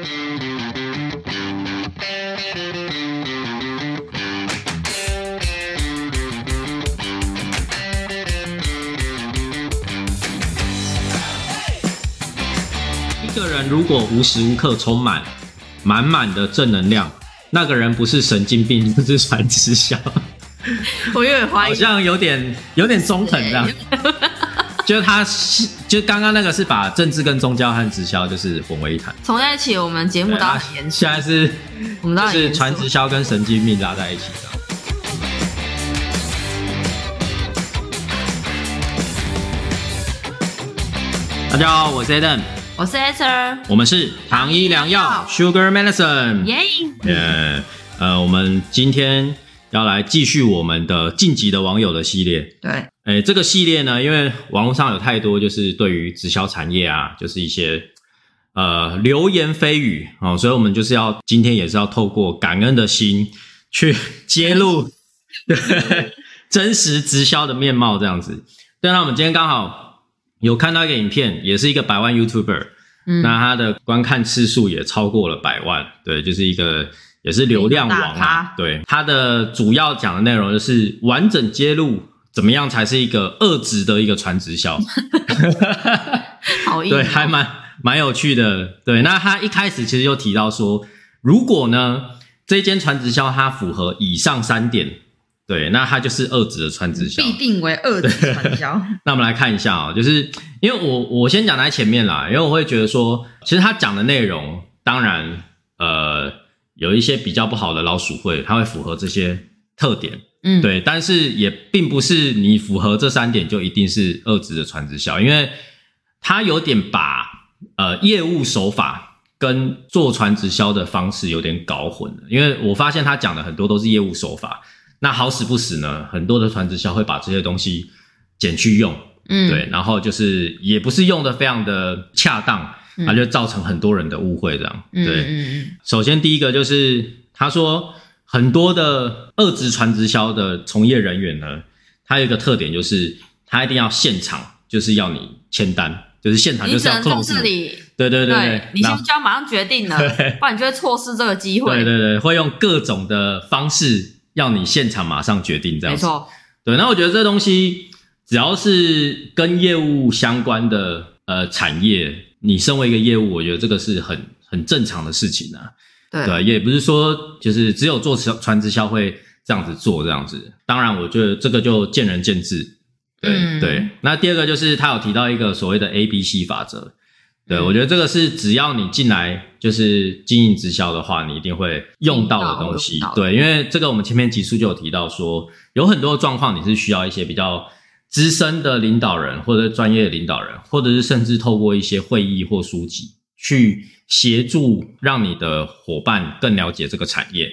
一个人如果无时无刻充满满满的正能量，那个人不是神经病，就是传直销，我有点怀疑，好像有点有点中肯这样。就是他是，就刚刚那个是把政治跟宗教和直销就是混为一谈。从在一起，我们节目都要很严肃，现在是我们都就是传直销跟神经病拉在一起这样。大家好，我是 Adam，我是 Esther，我们是糖衣良药 Sugar Medicine。耶，呃呃，我们今天要来继续我们的晋级的网友的系列。对，诶，这个系列呢，因为网络上有太多就是对于直销产业啊，就是一些呃流言蜚语哦，所以我们就是要今天也是要透过感恩的心去揭露 对真实直销的面貌，这样子。对，那我们今天刚好有看到一个影片，也是一个百万 YouTuber，嗯，那他的观看次数也超过了百万，对，就是一个也是流量王啊。对，他的主要讲的内容就是完整揭露怎么样才是一个二值的一个传直销，好硬，对，还蛮蛮有趣的。对，那他一开始其实就提到说，如果呢这间传直销它符合以上三点，对，那它就是二值的传直销。必定为二级传销，那我们来看一下啊、就是因为我我先讲在前面啦，因为我会觉得说，其实他讲的内容，当然呃有一些比较不好的老鼠会，它会符合这些特点，嗯，，对，但是也并不是你符合这三点就一定是二职的传直销，因为他有点把呃业务手法跟做传直销的方式有点搞混了，因为我发现他讲的很多都是业务手法，那好死不死呢，很多的传直销会把这些东西减去用，嗯，对，然后就是也不是用的非常的恰当，嗯。那就造成很多人的误会，这样，嗯，对。嗯嗯。首先第一个就是他说很多的二职传直销的从业人员呢，他有一个特点就是他一定要现场，就是要你签单，就是现场嗯，就是要你只能从 close 这里，对对对对，你现然后在就要马上决定了，不然你就会错失这个机会，对对对，会用各种的方式要你现场马上决定这样子。没错，对，那我觉得这东西只要是跟业务相关的呃产业，你身为一个业务，我觉得这个是很很正常的事情啊。对，对，也不是说就是只有做传传直销会这样子做这样子。当然，我觉得这个就见仁见智。对、嗯对。那第二个就是他有提到一个所谓的 A B C 法则。对，嗯我觉得这个是只要你进来就是经营直销的话，你一定会用到的东西。对，因为这个我们前面集数就有提到说，有很多状况你是需要一些比较资深的领导人，或者是专业的领导人，或者是甚至透过一些会议或书籍去协助，让你的伙伴更了解这个产业，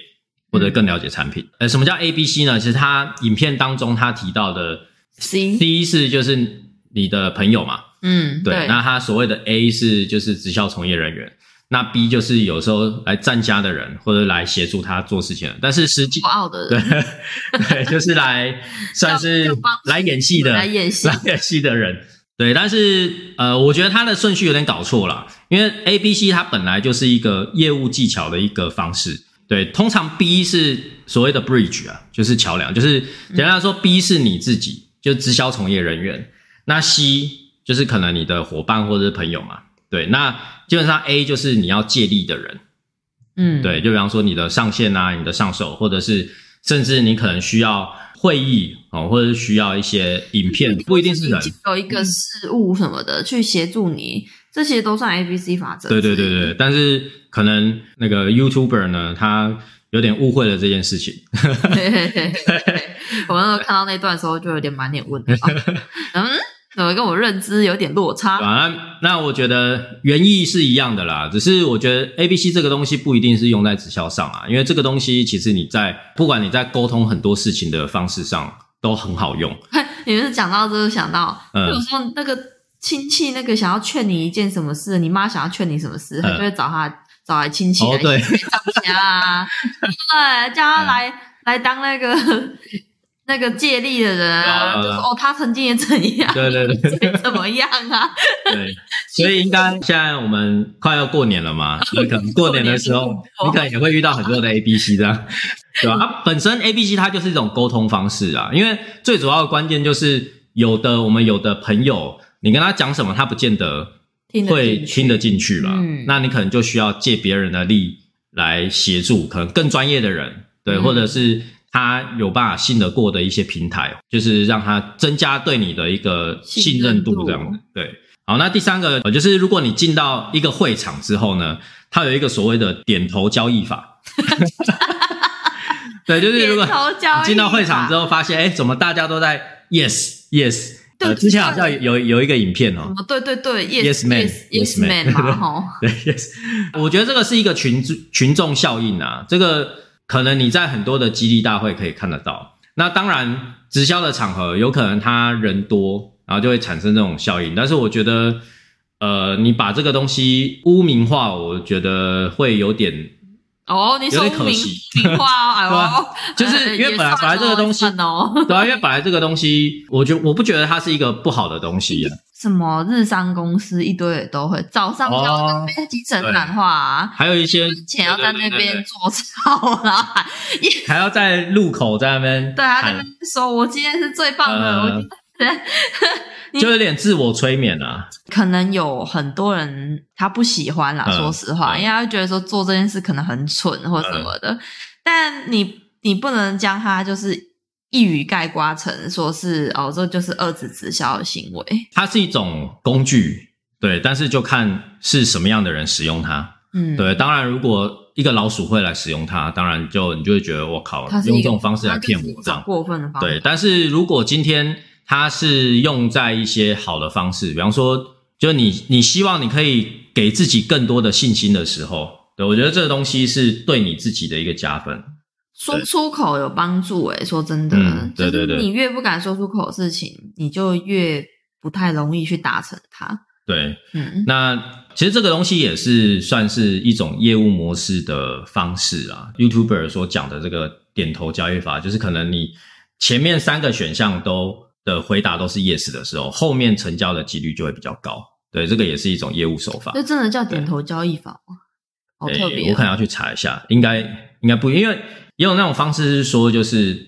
或者更了解产品。呃，什么叫 A B C 呢？其实他影片当中他提到的 C，第一是就是你的朋友嘛，嗯，对，那他所谓的 A 是就是直销从业人员，那 B 就是有时候来站家的人或者来协助他做事情的，但是实际不傲的对人，对，就是来算是来演戏的，来演戏来演戏的人。对，但是呃，我觉得它的顺序有点搞错了，因为 A、B、C 它本来就是一个业务技巧的一个方式。对，通常 B 是所谓的 bridge 啊，就是桥梁，就是简单来说，B 是你自己，就是直销从业人员。那 C 就是可能你的伙伴或者是朋友嘛。对，那基本上 A 就是你要借力的人。嗯，对，就比方说你的上线啊，你的上手，或者是甚至你可能需要会议哦，或者是需要一些影片，不一定是人。有一个事物什么的去协助你，这些都算 A B C 法则。对对对对，但是可能那个 YouTuber 呢，他有点误会了这件事情。我那时候看到那段的时候，就有点满脸问号。嗯，怎么跟我认知有点落差？对吧？那那我觉得原意是一样的啦，只是我觉得 A、B、C 这个东西不一定是用在直销上啊，因为这个东西其实你在不管你在沟通很多事情的方式上都很好用。你们是讲到这就想到，嗯有时候那个亲戚那个想要劝你一件什么事，你妈想要劝你什么事，他就会找他找来亲戚来嗯哦对啊，对，叫他来来当那个那个借力的人啊，啊就说哦，他曾经也怎样，对对对。怎么样啊？对，所以应该现在我们快要过年了嘛，所以可能过年的时候，你可能也会遇到很多的 A B C 这样，对吧？它本身 A B C 它就是一种沟通方式啊，因为最主要的关键就是有的我们有的朋友，你跟他讲什么，他不见得会听得进去嘛，嗯。那你可能就需要借别人的力来协助，可能更专业的人，对，嗯。或者是他有办法信得过的一些平台，就是让他增加对你的一个信任度，这样子。对，好，那第三个呃就是如果你进到一个会场之后呢，它有一个所谓的点头交易法。对，就是如果进到会场之后，后，发现哎，怎么大家都在 yes yes？对呃，之前好像有有一个影片哦对对 对 Yes man, yes man man 嘛吼，对，yes，我觉得这个是一个群群众效应啊，这个可能你在很多的激励大会可以看得到。那当然，直销的场合有可能他人多，然后就会产生这种效应。但是我觉得，呃，你把这个东西污名化，我觉得会有点，哦，你说有点可名惜名话哦，哎 对啊呦，就是因为本来本来这个东西算哦，对啊，因为本来这个东西，我觉我不觉得它是一个不好的东西啊。什么日商公司一堆也都会早上就要在那边精神谈话啊，还有一些前要在那边做操，然后喊一还要在路口在那边 对啊说我今天是最棒的，呃我今天你 就有点自我催眠啊。可能有很多人他不喜欢啦，嗯说实话，嗯。因为他会觉得说做这件事可能很蠢或什么的，但你你不能将他就是一语概括成说是哦，这就是二次直销的行为。它是一种工具，对，但是就看是什么样的人使用它。嗯，对，当然如果一个老鼠会来使用它，当然就你就会觉得我靠用这种方式来骗我这样。过分的方式。对，但是如果今天它是用在一些好的方式，比方说，就你你希望你可以给自己更多的信心的时候，对我觉得这个东西是对你自己的一个加分。说出口有帮助诶、说真的，嗯对对对就是你越不敢说出口的事情，你就越不太容易去达成它。对，嗯，那其实这个东西也是算是一种业务模式的方式啊。YouTuber 所讲的这个点头交易法，就是可能你前面三个选项都的回答都是 yes 的时候，后面成交的几率就会比较高。对，这个也是一种业务手法。这真的叫点头交易法吗？好特别、我可能要去查一下，应该应该不，因为也有那种方式是说，就是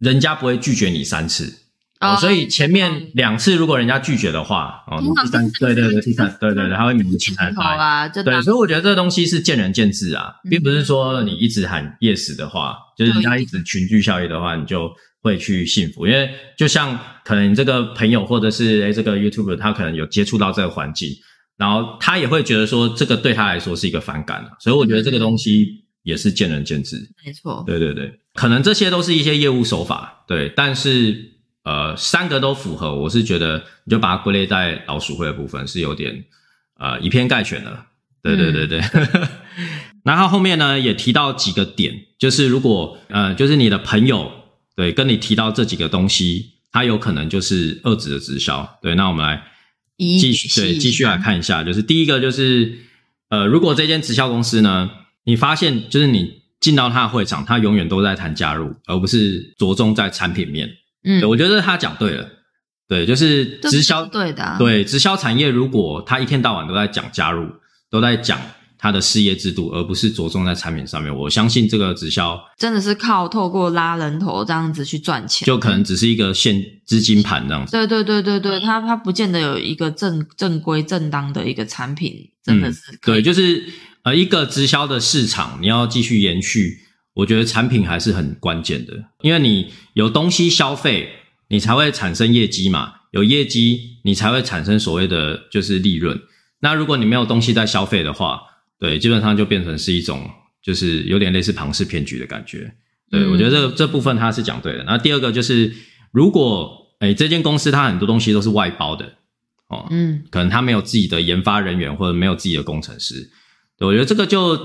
人家不会拒绝你三次。哦，哦所以前面两次如果人家拒绝的话，哦，第三，对对对，第三，对对对，他会名其他好啦，就对，当所以我觉得这个东西是见仁见智啊，嗯并不是说你一直喊 yes 的话，就是人家一直群聚效应的话，你就会去幸福。因为就像可能你这个朋友或者是诶这个 YouTuber，他可能有接触到这个环境，然后他也会觉得说这个对他来说是一个反感啊，所以我觉得这个东西也是见仁见智。没错。对对对，可能这些都是一些业务手法，对，但是呃，三个都符合，我是觉得你就把它归类在老鼠会的部分是有点呃以偏概全的，对对对对。然后后面呢也提到几个点，就是如果呃就是你的朋友对跟你提到这几个东西，他有可能就是二指的直销，对，那我们来一继续对继续来看一下，就是第一个就是呃，如果这间直销公司呢，你发现就是你进到他的会场，他永远都在谈加入，而不是着重在产品面。嗯对，我觉得他讲对了，对，就是直销对的、啊，对直销产业，如果他一天到晚都在讲加入，都在讲他的事业制度，而不是着重在产品上面，我相信这个直销真的是靠透过拉人头这样子去赚钱，就可能只是一个现资金盘这样子。对对对对对，它它不见得有一个正正规正当的一个产品，真的是可对，就是呃，一个直销的市场，你要继续延续，我觉得产品还是很关键的，因为你有东西消费，你才会产生业绩嘛，有业绩，你才会产生所谓的就是利润。那如果你没有东西在消费的话，对，基本上就变成是一种就是有点类似庞氏骗局的感觉。对、嗯我觉得这个这部分他是讲对的。那第二个就是，如果哎这间公司它很多东西都是外包的哦，嗯可能他没有自己的研发人员或者没有自己的工程师，对我觉得这个就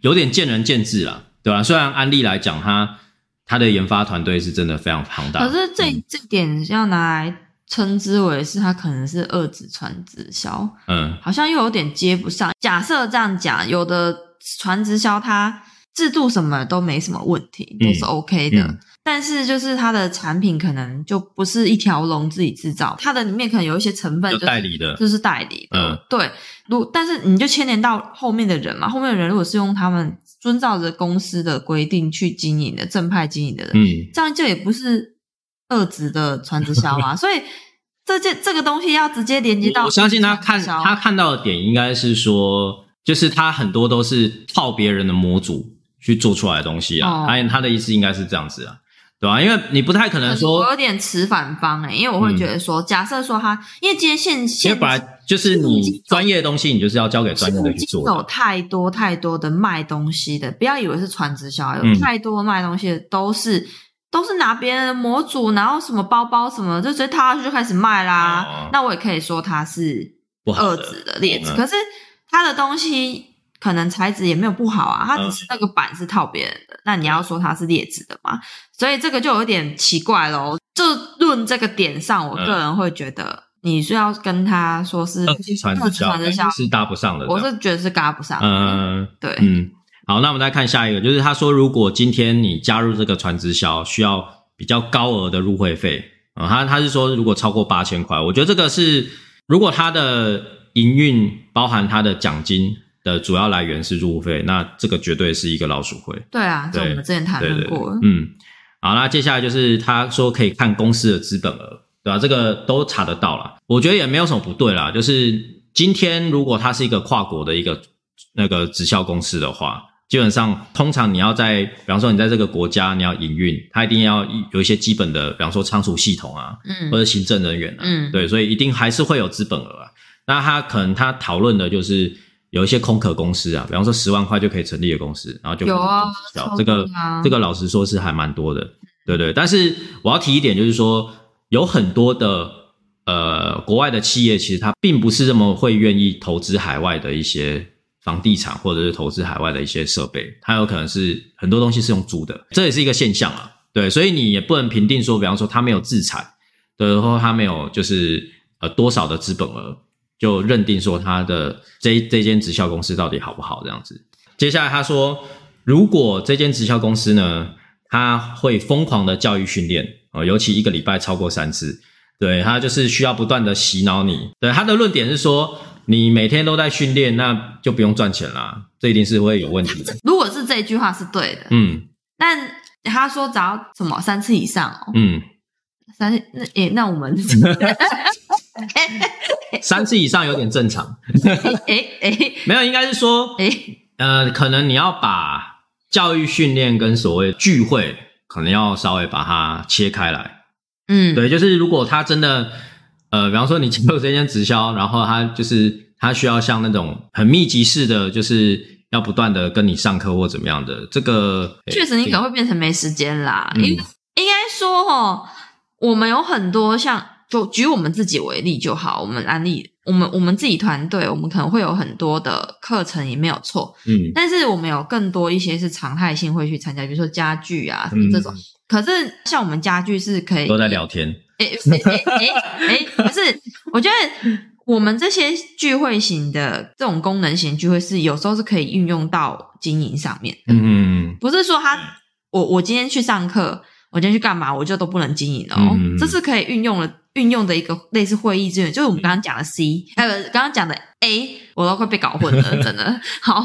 有点见仁见智了，对吧、虽然安利来讲，它它的研发团队是真的非常庞大，可是这、嗯。这点要拿来称之为是它可能是二指传直销，嗯。好像又有点接不上。假设这样讲，有的传直销它制度什么都没什么问题，嗯都是 OK 的，嗯但是就是它的产品可能就不是一条龙自己制造，它的里面可能有一些成分就是代理的，就是代理的，嗯对。如但是你就牵连到后面的人嘛，后面的人如果是用他们遵照着公司的规定去经营的正派经营的人，嗯，这样就也不是二职的传直销啊。所以这件这个东西要直接连接到我我相信他看他看到的点应该是说，就是他很多都是套别人的模组去做出来的东西啊。哦他他的意思应该是这样子啊，对吧、因为你不太可能说我，有点持反方哎、因为我会觉得说，假设说他，因为今天现因为本来就是你专业的东西，你就是要交给专业的去做有。太多太多的卖东西的，不要以为是传直销，有嗯太多卖东西的都是都是拿别人的模组，然后什么包包什么，就直接套上去就开始卖啦。哦那我也可以说它是二指的劣质，嗯可是它的东西可能材质也没有不好啊，它只嗯是那个板是套别人的，那你要说它是劣质的嘛？所以这个就有点奇怪喽。就论这个点上，我个人会觉得。你是要跟他说是二级传二级直销传销，是搭不上的。我是觉得是搭不上。嗯对，嗯，好，那我们再看下一个，就是他说，如果今天你加入这个传直销，需要比较高额的入会费啊、他他是说如果超过八千块，我觉得这个是如果他的营运包含他的奖金的主要来源是入会费，那这个绝对是一个老鼠会。对啊，这我对们之前谈对对对论过。嗯，好，那接下来就是他说可以看公司的资本额，对吧、这个都查得到啦。我觉得也没有什么不对啦，就是今天如果它是一个跨国的一个那个直销公司的话，基本上通常你要在，比方说你在这个国家你要营运，它一定要有一些基本的，比方说仓储系统啊，嗯或者行政人员啊，嗯对，所以一定还是会有资本额啊。那他可能他讨论的就是有一些空壳公司啊，比方说十万块就可以成立的公司，然后就有啊这个啊这个老实说是还蛮多的，对对。但是我要提一点，就是说有很多的呃国外的企业，其实它并不是这么会愿意投资海外的一些房地产，或者是投资海外的一些设备，它有可能是很多东西是用租的，这也是一个现象啊。对，所以你也不能评定说，比方说它没有自产，对，或它没有就是呃多少的资本额，就认定说他的这这间直销公司到底好不好这样子。接下来他说，如果这间直销公司呢，他会疯狂的教育训练呃，尤其一个礼拜超过三次，对，他就是需要不断的洗脑你。对，他的论点是说，你每天都在训练，那就不用赚钱啦，这一定是会有问题的。如果是这句话是对的，嗯但他说只要什么三次以上哦，嗯，三次那诶，那我们 三次以上有点正常，哎哎没有，应该是说，诶，呃，可能你要把教育训练跟所谓聚会，可能要稍微把它切开来。嗯，对，就是如果他真的，呃，比方说你加入这间直销，然后他就是他需要像那种很密集式的，就是要不断的跟你上课或怎么样的，这个确实你可能会变成没时间啦。嗯因为应该说哦，我们有很多像，就举我们自己为例就好，我们安利，我们我们自己团队，我们可能会有很多的课程也没有错，嗯。但是我们有更多一些是常态性会去参加，比如说家具啊什么这种。嗯。可是像我们家具是可以都在聊天，诶诶诶诶诶，不是，我觉得我们这些聚会型的这种功能型聚会是有时候是可以运用到经营上面的，嗯嗯不是说他我我今天去上课，我今天去干嘛，我就都不能经营了哦，嗯。这是可以运用了运用的一个类似会议资源，就是我们刚刚讲的 C，还有刚刚讲的 A，我都快被搞混了，真的好，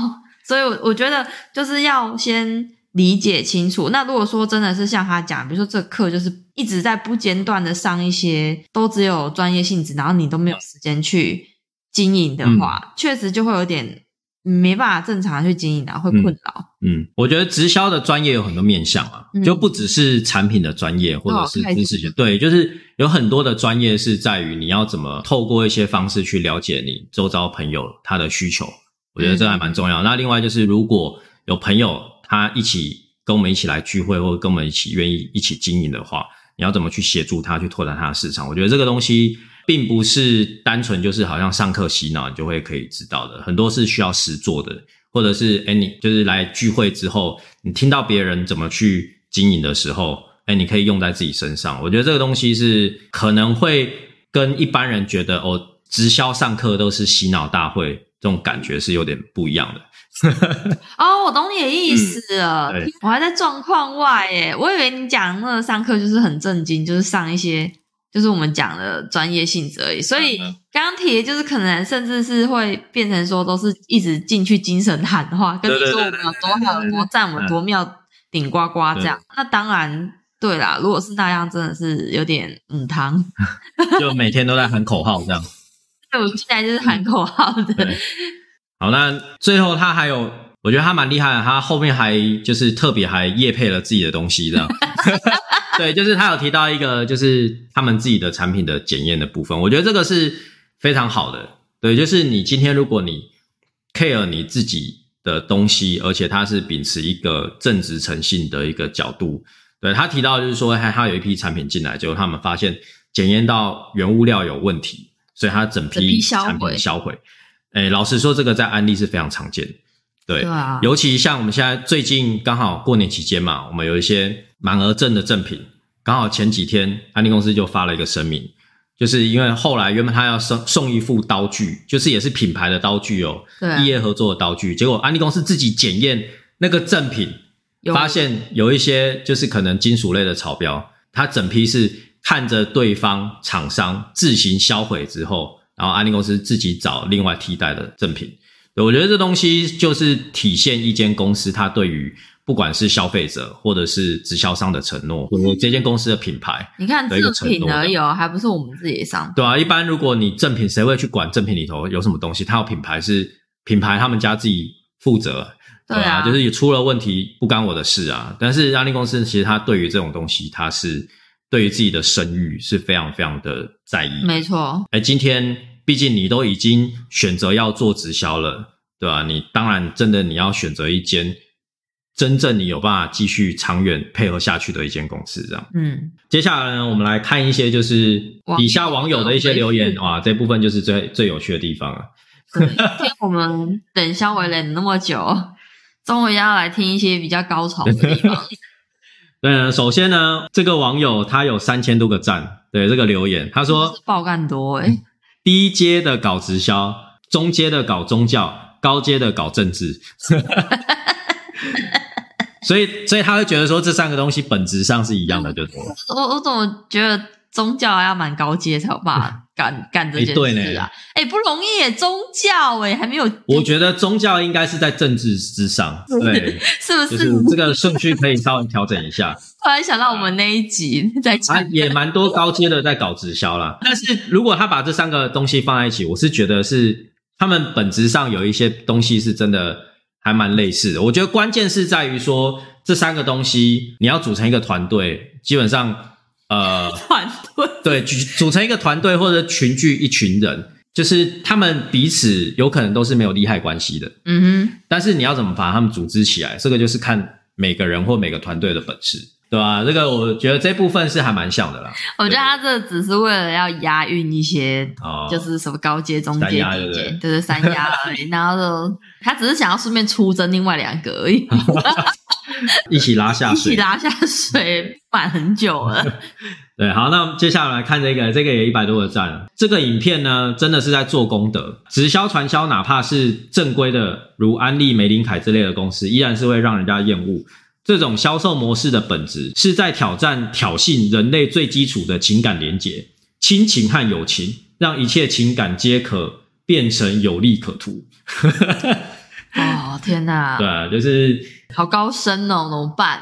所以我我觉得就是要先。理解清楚。那如果说真的是像他讲，比如说这课就是一直在不间断的上一些，都只有专业性质，然后你都没有时间去经营的话，确、实就会有点没办法正常去经营啊，会困扰。嗯，我觉得直销的专业有很多面向啊，嗯就不只是产品的专业或者是知识学，对，就是有很多的专业是在于你要怎么透过一些方式去了解你周遭朋友他的需求，我觉得这还蛮重要。那另外就是如果有朋友他一起跟我们一起来聚会，或者跟我们一起愿意一起经营的话，你要怎么去协助他去拓展他的市场？我觉得这个东西并不是单纯就是好像上课洗脑你就会可以知道的，很多是需要实做的，或者是哎你就是来聚会之后，你听到别人怎么去经营的时候，哎你可以用在自己身上。我觉得这个东西是可能会跟一般人觉得哦直销上课都是洗脑大会这种感觉是有点不一样的。哦，我懂你的意思了。嗯我还在状况外耶，我以为你讲那个上课就是很正经，就是上一些就是我们讲的专业性质而已。所以嗯嗯刚刚提的就是可能甚至是会变成说都是一直进去精神喊话，跟你说我们有多好、有多赞，我们多妙，顶呱呱这样。那当然。对啦，如果是那样，真的是有点嗯汤。就每天都在喊口号这样。对，我现在就是喊口号的。好，那最后他还有，我觉得他蛮厉害的，他后面还就是特别还业配了自己的东西这样。对，就是他有提到一个，就是他们自己的产品的检验的部分，我觉得这个是非常好的。对，就是你今天如果你 care 你自己的东西，而且他是秉持一个正直诚信的一个角度，对他提到就是说，他他有一批产品进来，结果他们发现检验到原物料有问题，所以他整整批批产品销毁。诶，老实说，这个在安利是非常常见的。对，对啊，尤其像我们现在最近刚好过年期间嘛，我们有一些满额赠的赠品，刚好前几天安利公司就发了一个声明，就是因为后来原本他要送送一副刀具，就是也是品牌的刀具哦，对。啊异业合作的刀具，结果安利公司自己检验那个赠品，有。发现有一些就是可能金属类的草标，它整批是看着对方厂商自行销毁之后，然后安利公司自己找另外替代的赠品。对我觉得这东西就是体现一间公司它对于不管是消费者或者是直销商的承诺，或者说这间公司的品牌，你看的一个品而已哦，还不是我们自己上。对啊，一般如果你正品，谁会去管正品里头有什么东西？它有品牌是品牌他们家自己负责，对啊就是也出了问题不干我的事啊。但是安利公司其实它对于这种东西，它是对于自己的声誉是非常非常的在意。没错，哎，今天毕竟你都已经选择要做直销了，对吧、你当然真的你要选择一间真正你有办法继续长远配合下去的一间公司，这样。嗯，接下来呢，我们来看一些就是底下网友的一些留言，哇，这部分就是最最有趣的地方了。我们等肖伟忍那么久，终于要来听一些比较高潮的地方。嗯，首先呢，这个网友他有三千多个赞，对这个留言，他说爆干多哎、低阶的搞直销，中阶的搞宗教，高阶的搞政治。所以，所以他会觉得说这三个东西本质上是一样的，就对。我我怎么觉得宗教要蛮高阶才有办法干干这件事啊？哎、不容易耶，宗教哎，还没有，我觉得宗教应该是在政治之上，对，是不？就是是这个顺序可以稍微调整一下。突然想到我们那一集在讲啊，也蛮多高阶的在搞直销啦。但是如果他把这三个东西放在一起，我是觉得是他们本质上有一些东西是真的还蛮类似的。我觉得关键是在于说这三个东西你要组成一个团队，基本上呃，对，组组成一个团队或者群聚一群人，就是他们彼此有可能都是没有利害关系的，嗯哼但是你要怎么把他们组织起来，这个就是看每个人或每个团队的本事。对吧？这个我觉得这部分是还蛮像的啦。我觉得他这只是为了要押韵一些哦，就是什么高阶、中阶、低阶，对不对对对，三压而已。然后就他只是想要顺便出征另外两个而已，一起拉下水一起水。拉下水，满很久了。对，好，那我们接下来来看这个，这个也一百多个赞。这个影片呢，真的是在做功德。直销传销，哪怕是正规的，如安利、玫琳凯之类的公司，依然是会让人家厌恶。这种销售模式的本质是在挑战、挑衅人类最基础的情感连结、亲情和友情，让一切情感皆可变成有利可图。哦天哪，对啊，就是好高深哦，怎么办？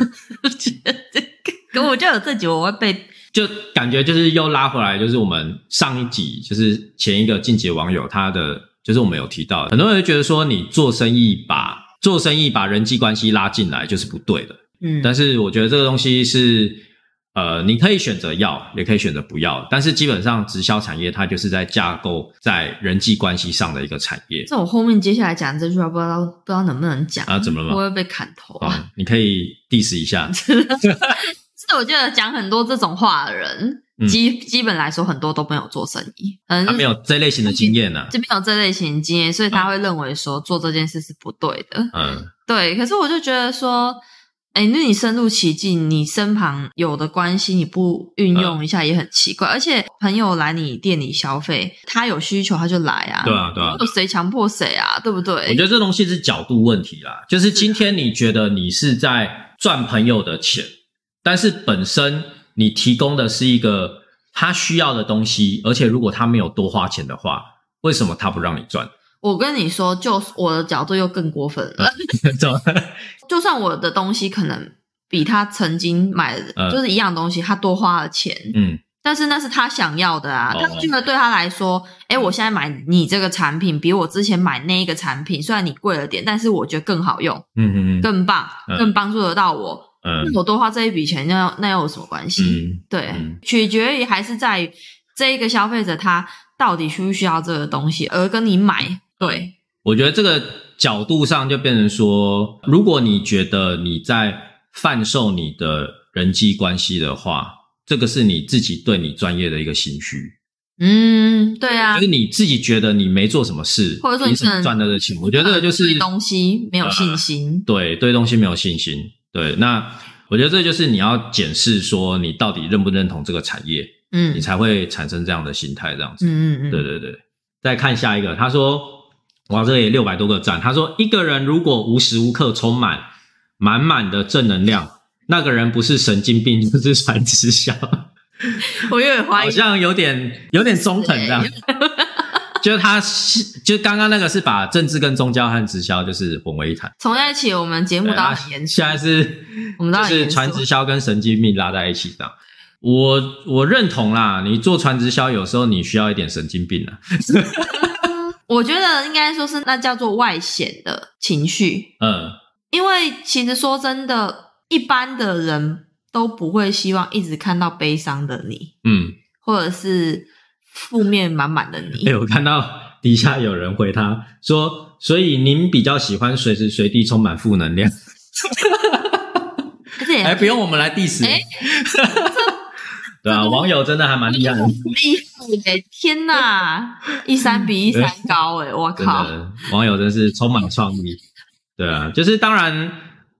我觉得这个，可我就有这集，我会被就感觉就是又拉回来，就是我们上一集就是前一个晋级网友他的，就是我们有提到，很多人会觉得说你做生意把做生意把人际关系拉进来就是不对的，嗯，但是我觉得这个东西是呃，你可以选择要，也可以选择不要，但是基本上直销产业它就是在架构在人际关系上的一个产业在我后面接下来讲这句话，不知道不知道能不能讲啊，怎么了我？会不会被砍头啊？啊，你可以 diss 一下，是我觉得讲很多这种话的人，嗯基基本来说很多都没有做生意，嗯，他没有这类型的经验呢、这边有这类型的经验，所以他会认为说做这件事是不对的。嗯，对，可是我就觉得说，哎，那你深入其境，你身旁有的关系你不运用一下也很奇怪。而且朋友来你店里消费，他有需求他就来啊，对啊，对啊，谁强迫谁啊，对不对？我觉得这东西是角度问题啦。就是今天你觉得你是在赚朋友的钱，但是本身你提供的是一个他需要的东西，而且如果他没有多花钱的话，为什么他不让你赚？我跟你说，就我的角度又更过分了。怎么？就算我的东西可能比他曾经买的就是一样东西，他多花了钱，嗯，但是那是他想要的啊。他觉得对他来说，哎，我现在买你这个产品，比我之前买那一个产品，虽然你贵了点，但是我觉得更好用，嗯嗯嗯，更棒，更帮助得到我。嗯，我多花这一笔钱，那那又有什么关系？对，取决于还是在于这一个消费者他到底需不需要这个东西，而跟你买。对，我觉得这个角度上就变成说，如果你觉得你在贩售你的人际关系的话，这个是你自己对你专业的一个心虚。嗯，对啊，就是你自己觉得你没做什么事，或者说你赚得的钱，我觉得这个就是对东西没有信心。对，对东西没有信心。对，那我觉得这就是你要检视说，你到底认不认同这个产业，嗯，你才会产生这样的心态，这样子。嗯嗯嗯，对对对。再看下一个，他说。哇，这也六百多个赞。他说，一个人如果无时无刻充满满满的正能量，那个人不是神经病就是传直销。我有点怀疑，好像有点有点中肯这样。就是他，就刚刚那个是把政治跟宗教和直销就是混为一谈。从那起，我们节目都很严肃。现在是，我们是传直销跟神经病拉在一起这样。我我认同啦，你做传直销有时候你需要一点神经病啊。我觉得应该说是那叫做外显的情绪，嗯，因为其实说真的，一般的人都不会希望一直看到悲伤的你，嗯，或者是负面满满的你。哎，我看到底下有人回他说，所以您比较喜欢随时随地充满负能量，哎，不用我们来 diss。对啊，网友真的还蛮厉害，厉害耶！天哪，一三比一三高哎，我靠！网友真是充满创意。对啊，就是当然，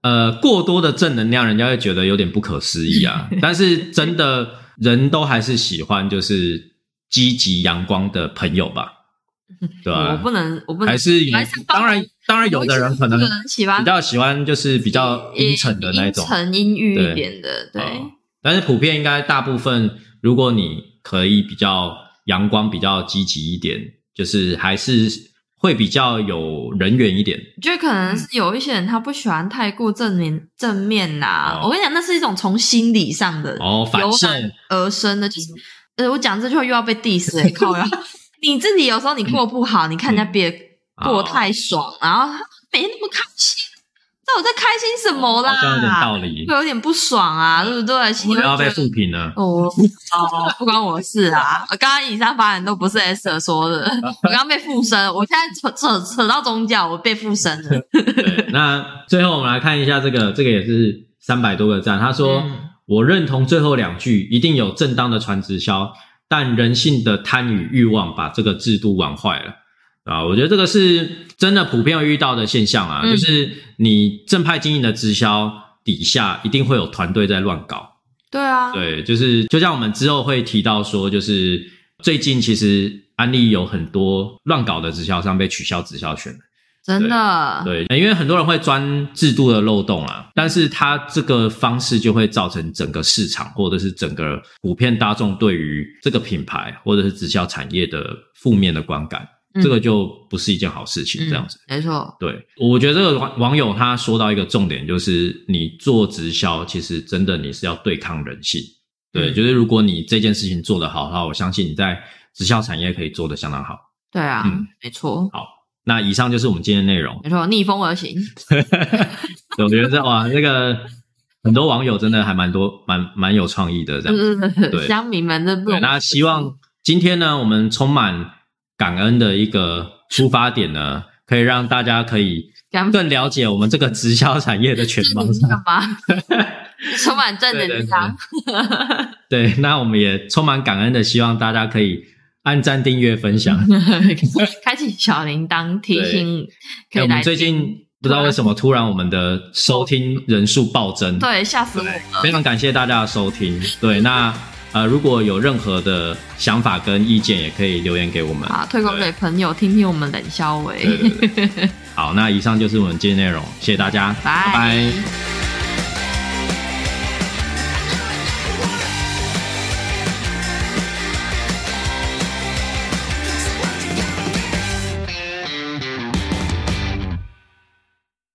呃，过多的正能量，人家会觉得有点不可思议啊。但是真的，人都还是喜欢就是积极阳光的朋友吧？对吧？我不能，我不能，还是当然，当然有的人可能比较喜欢就是比较阴沉的那种，阴沉阴郁一点的，对。但是普遍应该大部分，如果你可以比较阳光、比较积极一点，就是还是会比较有人缘一点。我觉得可能是有一些人他不喜欢太过正面正面呐。我跟你讲，那是一种从心理上的哦反射而生的。就是呃，我讲这句话又要被 diss 哎，靠呀！你自己有时候你过不好，你看人家别过太爽，然后每天那么开心。那我在开心什么啦？有点道理，会有点不爽啊，对不对？我要被复评了。哦哦，不关我事啊！刚刚以上发言都不是 S 说的，我刚刚被附身，我现在扯扯扯到宗教，我被附身了。对，那最后我们来看一下这个，这个也是三百多个赞。他说：“我认同最后两句，一定有正当的传直销，但人性的贪与欲望把这个制度玩坏了。”啊，我觉得这个是真的普遍遇到的现象啊，就是你正派经营的直销底下一定会有团队在乱搞。对啊，对，就是就像我们之后会提到说，就是最近其实安利有很多乱搞的直销商被取消直销权真的。对，因为很多人会钻制度的漏洞啊，但是他这个方式就会造成整个市场或者是整个普遍大众对于这个品牌或者是直销产业的负面的观感。这个就不是一件好事情，这样子。没错，对，我觉得这个网网友他说到一个重点，就是你做直销，其实真的你是要对抗人性。对，就是如果你这件事情做得好的话，我相信你在直销产业可以做得相当好。对啊，没错。好，那以上就是我们今天内容。没错，逆风而行。我觉得哇，那个很多网友真的还蛮多，蛮蛮有创意的，这样。对，乡民们的。对，那希望今天呢，我们充满。感恩的一个出发点呢，可以让大家可以更了解我们这个直销产业的全貌。干嘛？充满正能量。对，那我们也充满感恩的，希望大家可以按赞、订阅、分享，开启小铃铛提醒。可以我们最近不知道为什么突然我们的收听人数暴增，对，吓死我，了。非常感谢大家的收听。对，那呃，如果有任何的想法跟意见，也可以留言给我们。啊，推广给朋友听听我们冷笑对伟，好，那以上就是我们今天内容，谢谢大家，拜。拜拜